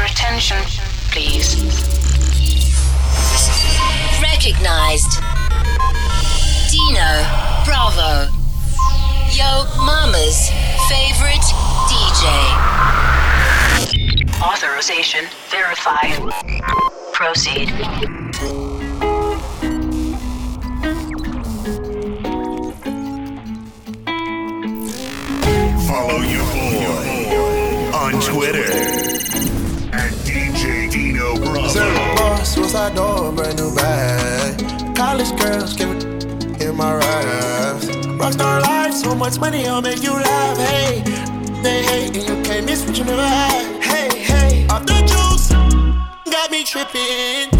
your attention, please? Recognized. Dino Bravo. Yo Mama's favorite DJ. Authorization verified. Proceed. Follow your boy on Twitter DJ Dino Bravo. Bar, suicide door, brand new bag. College girls give it in my raps. Rockstar life, so much money, I'll make you laugh. Hey, they hate and you can't miss what you never had. Hey, hey, off the juice, got me tripping.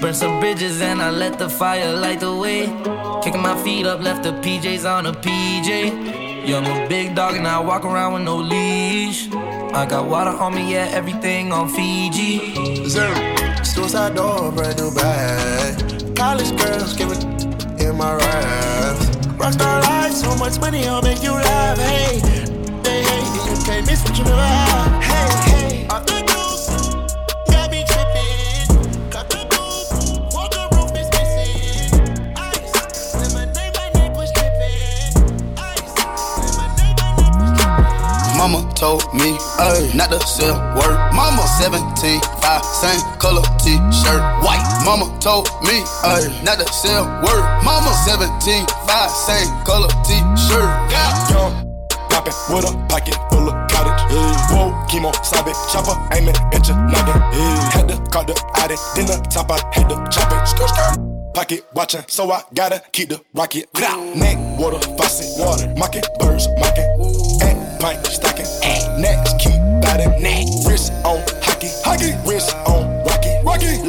Burn some bridges and I let the fire light the way. Kicking my feet up, left the PJs on a PJ. Yeah, I'm a big dog and I walk around with no leash. I got water on me, yeah, everything on Fiji. Zero. Suicide door, brand new bag. College girls give it in my raps. Rockstar life, so much money, I'll make you laugh. Hey, they hate you can't miss what you never. Hey, hey, told me, ay, not to sell word. Mama 17, 5, same color t-shirt, white. Mama told me, ay, not to sell word. Mama 17, 5, same color t-shirt. Yeah. Young, poppin' with a pocket full of cottage. Whoa, chemo, sabe, chopper, aiming at your noggin. Had to cut the addy, then the top, I had to chop it. Skr. Pocket watching, so I gotta keep the rocket. Neck, water, faucet, water, mocking, birds, mocking. And pint, stocking.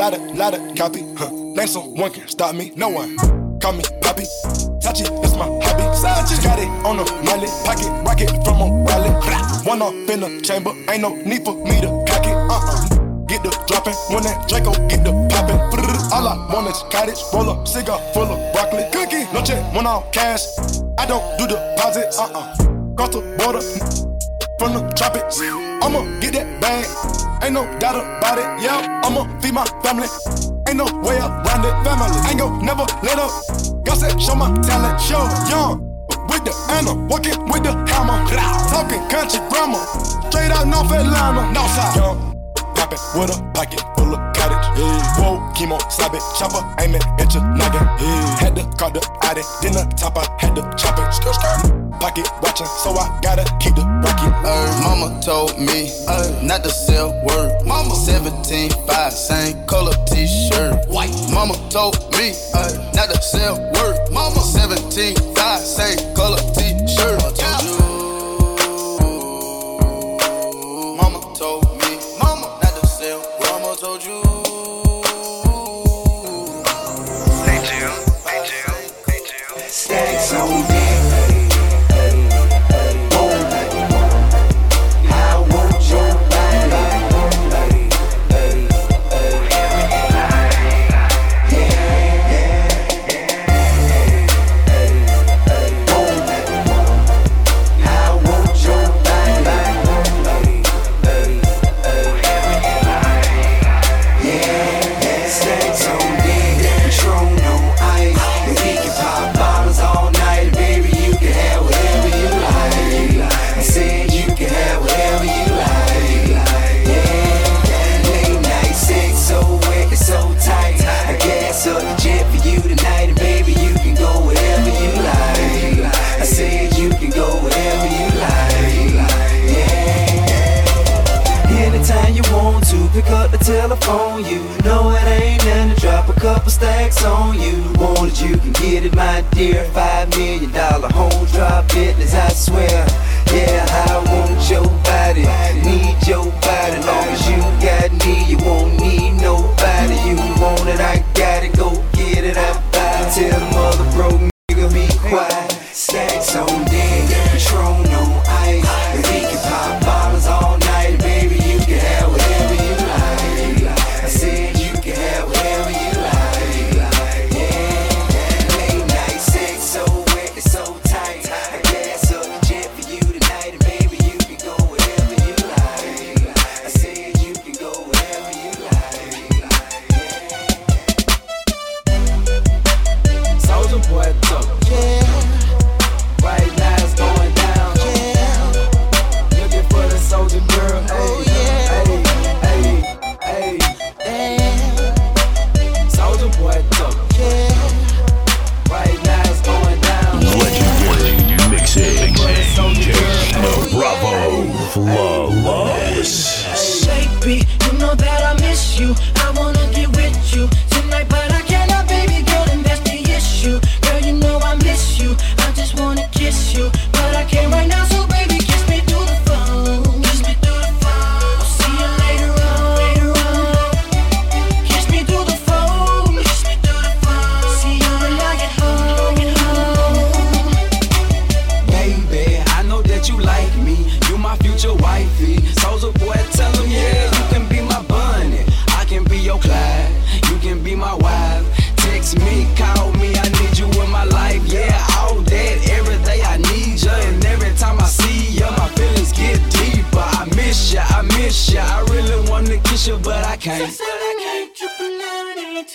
Lotta, lotta, copy, huh. Name someone can stop me, no one. Call me Poppy. Touch it, it's my hobby. Sanchez got it on the miley. Pocket rocket from a rally. One off in the chamber. Ain't no need for me to cock it. Uh uh. Get the dropping. When that Draco get the popping. All I want is cottage. Roll up cigar full of broccoli. Cookie. No check, one off cash. I don't do deposits. Uh uh. Cross the border. From the tropics. I'ma get that bag. Ain't no doubt about it. Yeah, I'ma feed my family. Ain't no way around it. Family. Ain't gon' never let up. God said, show my talent. Show young. With the Anna, walking with the hammer. Talking country grammar. Straight out North Atlanta. Northside. Young. Poppin' with a pocket full of cottage. Whoa, chemo, sabe, chopper, aiming at your noggin. Had to call the addy, then the top, had to chop it. Skr, skr. Pocket watching, so I gotta keep the rocket. Ay, mama told me ay, not to sell word. Mama 17, 5, same color t-shirt, white. Mama told me ay, not to sell word. Mama 17, 5, same color t-shirt. Telephone. You know it ain't nothing to drop a couple stacks on you. Want it, you can get it, my dear. Five million dollar home drop business, I swear.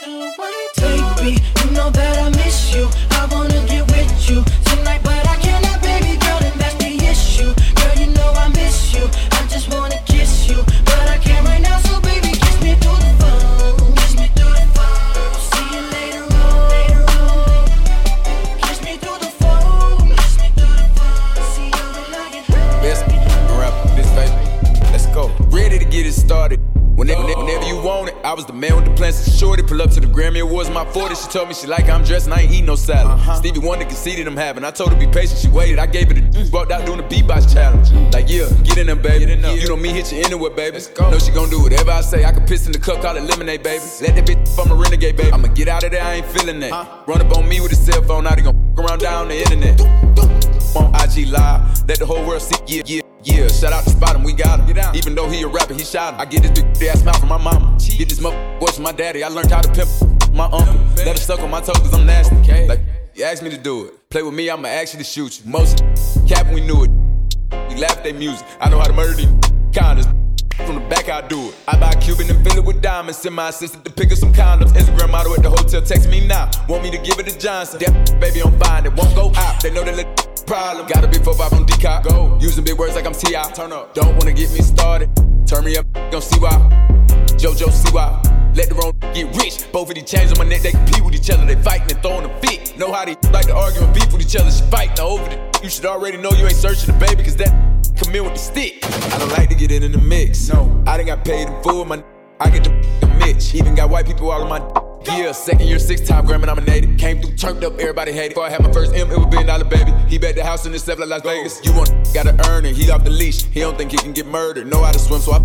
Baby, told me she like I'm dressed and I ain't eat no salad. Stevie Wonder conceded I'm having. I told her be patient, she waited. I gave it a walked out doing the beatbox challenge. Like, yeah, get in there, baby. You know me, hit you anywhere, baby. Know she gon' do whatever I say. I can piss in the cup, call it lemonade, baby. Let that bitch from a renegade, baby. I'ma get out of there, I ain't feeling that. Run up on me with a cell phone, now they gon' around down the internet. On IG Live, let the whole world see, yeah, yeah. Yeah, shout out to Spot him, we got him. Even though he a rapper, he shot him. I get this big ass mouth from my mama. Get this mother voice from my daddy. I learned how to pimp my uncle. Let it suck on my toes cause I'm nasty. Like, you asked me to do it. Play with me, I'ma actually shoot you. Most cap we knew it. We laugh at their music. I know how to murder these condoms. From the back, I do it. I buy a Cuban and fill it with diamonds. Send my assistant to pick up some condoms. Instagram model at the hotel, text me now. Want me to give it to Johnson. That baby on fine, it won't go out. They know that little problem. Gotta be 4 5 on decop. Go. Using big words like I'm T.I. Turn up. Don't wanna get me started. Turn me up, gon' see why. JoJo, see why. Let the wrong get rich. Both of these chains on my neck, they compete with each other. They fighting and throwing a fit. Know how they like to argue and beef with each other. She fighting over the. You should already know you ain't searching the baby, cause that come in with the stick. I don't like to get it in the mix. No, I done got paid in full. My I get the Mitch. Even got white people all on my yeah, second year, six time Grammy nominated. Came through, turned up, everybody hated. Before I had my first M, it was billion dollar baby. He bet the house in the step like Las Vegas. You want gotta earn it. He off the leash. He don't think he can get murdered. Know how to swim, so I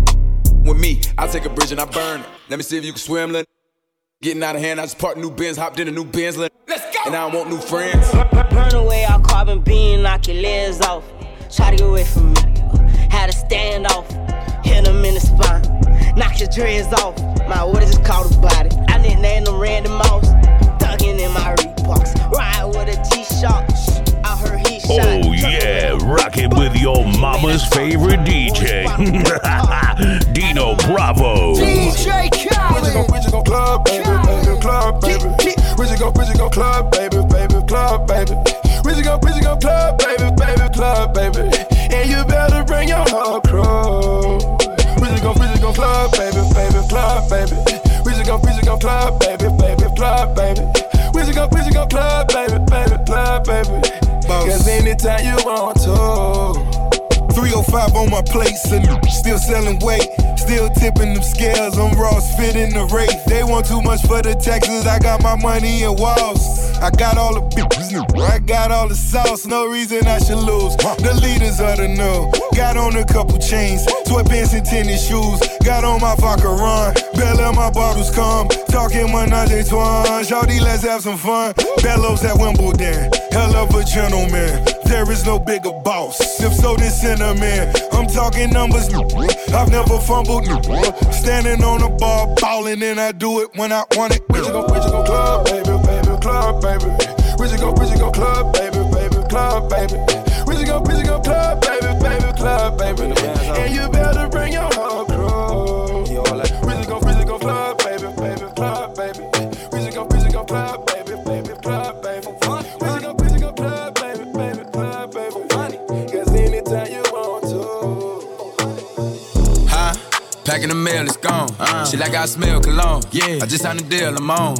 with me. I take a bridge and I burn it. Let me see if you can swim, Lynn. Getting out of hand, I just parked new Benz, hopped in a new Benz, Lynn. Let's go. And I don't want new friends. Burn away all carbon beam, knock your legs off. Try to get away from me. Had to stand off, hit him in the spine. Knock your dreads off. My what is this called a body? I nicknamed them Randy Moss. Thugging in my Reeboks. Ride with a G-Shock. I heard he oh, shot. Oh yeah, rock it with your mama's favorite DJ, Dino Bravo. DJ Khaled. We we just go club, baby, baby, club, baby. We just go, we just go club, baby, baby, club, baby. We just go, we just go club, baby, baby, club, baby. And you better bring your whole crew. We just go, we just go club, baby, baby, club, baby. We just go, we just go club, baby, baby, club, baby. We just go, we just go club, Cause anytime you want to. 305 on my place and still selling weight. Still tipping them scales on Ross, fit in the rate. They want too much for the taxes, I got my money in walls. I got all the bitches, new. I got all the sauce, no reason I should lose. The leaders of the new, got on a couple chains, sweatpants and tennis shoes. Got on my vodka run, Bella my bottles come. Talking menage a trois, shawty, let's have some fun. Bellows at Wimbledon, hell of a gentleman. There is no bigger boss. If so, then in. I'm talking numbers, I've never fumbled. Standing on the bar, ballin', and I do it when I want it. Where'd you go, where'd you go, club, baby, baby, club, baby. Where'd you go, where'd you go, club, baby, baby, club, baby. Where'd you go, where'd you go, club, baby, baby, club, baby. And you better bring your whole crew. Where'd you go, where'd you go, club, baby, baby, club, baby. Where'd you go, go, club, baby, baby, club, baby. Where'd go, where'd go, club, baby, baby, club, baby. Cause anytime you want to. Huh? Packing the mail, it's gone. Uh. She like I smell cologne. Yeah. I just signed a deal, I'm on.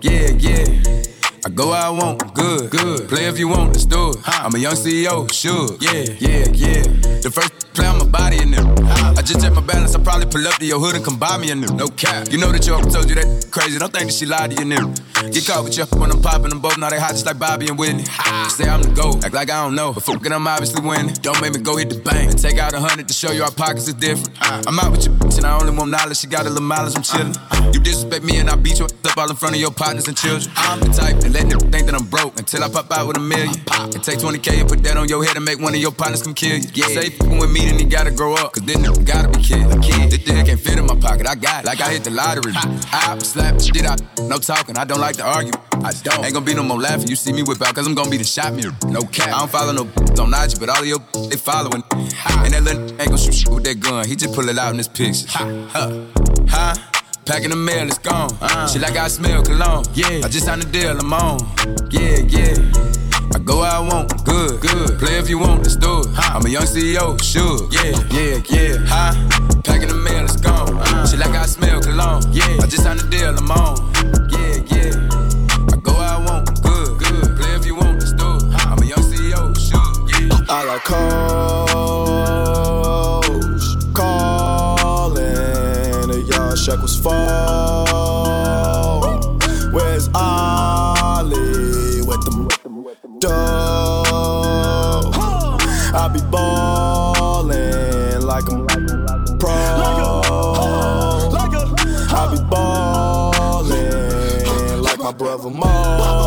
Yeah, yeah. I go where I want, good, good. Play if you want, let's do it. I'm a young CEO, sure. Yeah, yeah, yeah. The first play on my body in them. I just check my balance, I probably pull up to your hood and come buy me a new. No cap. You know that your told you that crazy. Don't think that she lied to you, new. Get caught with you when I'm popping them both. Now they hot just like Bobby and Whitney. Say I'm the GOAT, act like I don't know. But fucking I'm obviously winning. Don't make me go hit the bank and take out a hundred to show you our pockets is different. I'm out with your bitch and I only want knowledge. She got a little mileage, I'm chillin'. You disrespect me and I beat you up all in front of your partners and children. I'm the type that let them think that I'm broke until I pop out with a million. And take 20K and put that on your head and make one of your partners come kill you. Yeah. Say with me, then he gotta grow up. Cause you gotta be kid. Kid. This thing can't fit in my pocket. I got it. Like I hit the lottery. I slap shit out. No talking. I don't like to argue. I don't. Ain't gonna be no more laughing. You see me whip out, cause I'm gonna be the shot mirror. No cap. I don't follow no on IG, but all of your they following. And that little ain't gonna shoot shit with that gun. He just pull it out in this picture. Huh? Huh? Packing the mail, it's gone. Uh. She like I smell cologne. Yeah. I just signed a deal, I'm on. Yeah, yeah. Go I want, good, good. Play if you want, let's do it. I'm a young CEO, sure. Yeah, yeah, yeah. Huh? Packing the mail, it's gone. Uh-huh. She like I smell cologne. Yeah. I just signed a deal, I'm on. Yeah, yeah. I go I want, good, good. Play if you want, let's do it. I'm a young CEO, sure. Yeah. I got calls calling. The yard shack was fall. Brother Mo.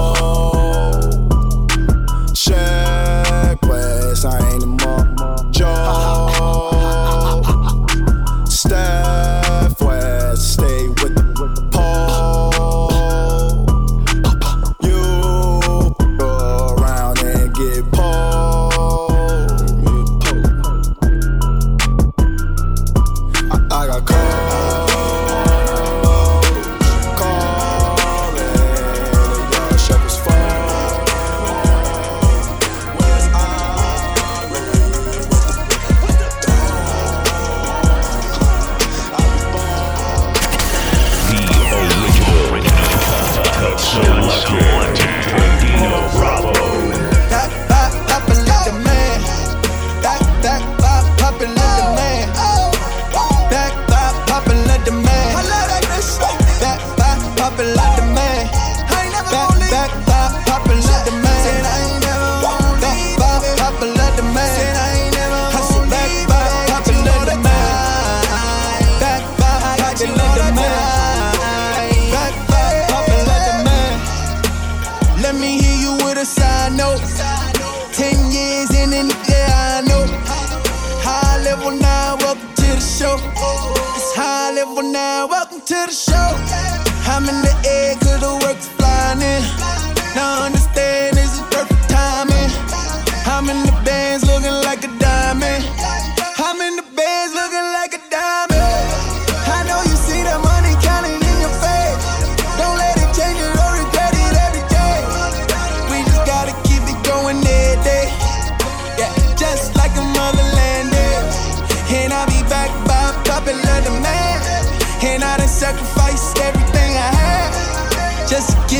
I'm in the air,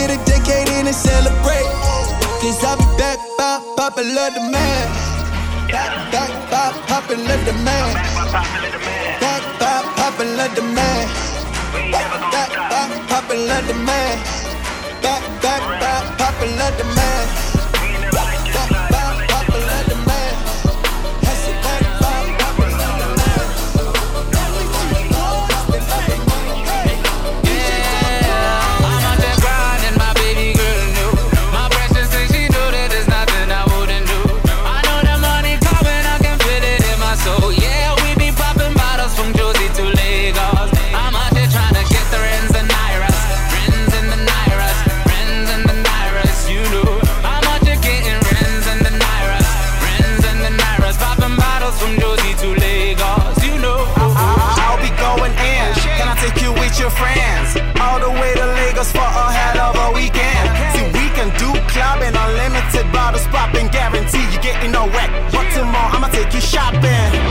get a decade in and celebrate. Cause I be back by popular demand. Back, back by popular demand. Back by popular demand. Back, back by popular demand. back, back, back, popular demand. Back, shopping.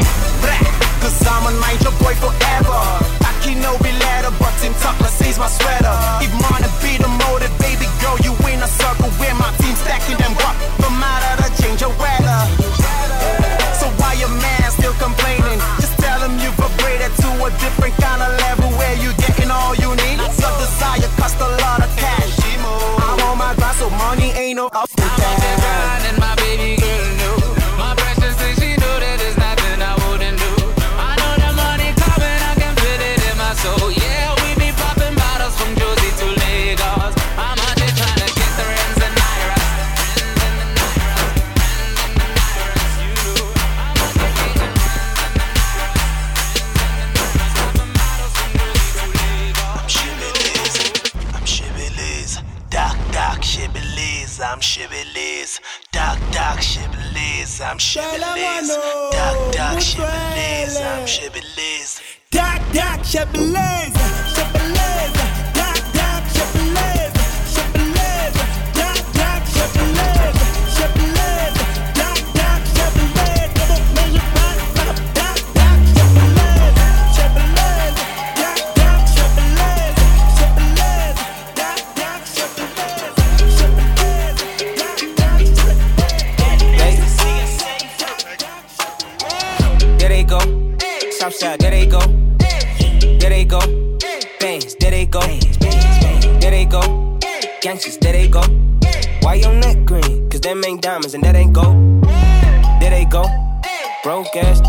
Broke ass.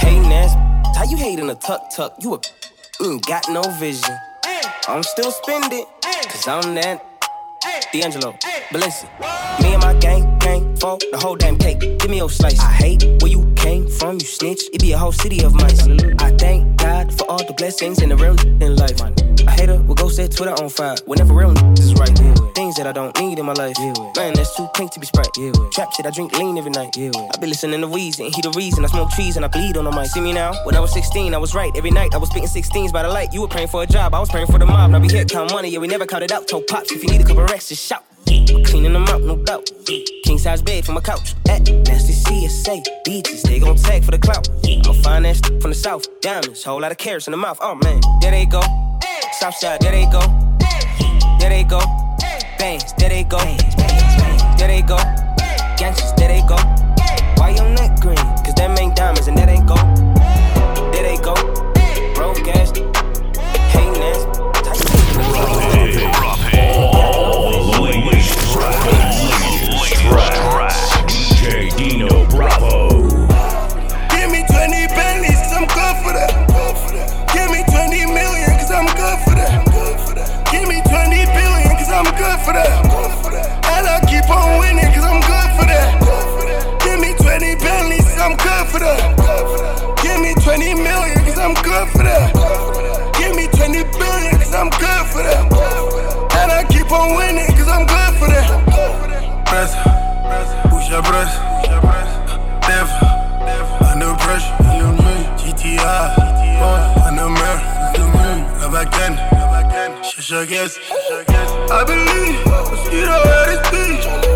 Hating ass. How you hating a tuck tuck? You a ain't got no vision. I'm still spending. Cause I'm that. D'Angelo, Balenci. Me and my gang, gang, for the whole damn cake. Give me your slice. I hate where you came from, you snitch. It be a whole city of mice. I thank God for all the blessings and the real in life. A hater will go set Twitter on fire whenever real is right. Things that I don't need in my life. Yeah, Man, that's too pink to be sprite. Trap shit, I drink lean every night. Yeah, I be listening to Weezy and he the reason I smoke trees and I bleed on the mic. See me now? When I was 16, I was right. Every night I was spitting 16s by the light. You were praying for a job, I was praying for the mob. Now we here count money, yeah, we never counted out. Told pops if you need a couple racks, just shout. Cleaning them out, no doubt. King size bed from my couch. At nasty CSA. Beaches, they gon' tag for the clout. Find that from the south. Diamonds, whole lot of carats in the mouth. Oh man, there they go. Southside, there they go. There they go. Bangs, there they go. There they go. Gangsters, there they go. Why your neck green? Cause them ain't diamonds and that ain't gold. There they go. For that. And I keep on winning, cause I'm good for that. Give me 20 Bentleys, I'm good for that. Give me 20 million, cause I'm good for that. Give me 20 billion, cause I'm good for that. And I keep on winning, cause I'm good for that. Press, push your breath, never. Under pressure, GTI, under mirror, love again, shush again. I believe, mosquito at his beach.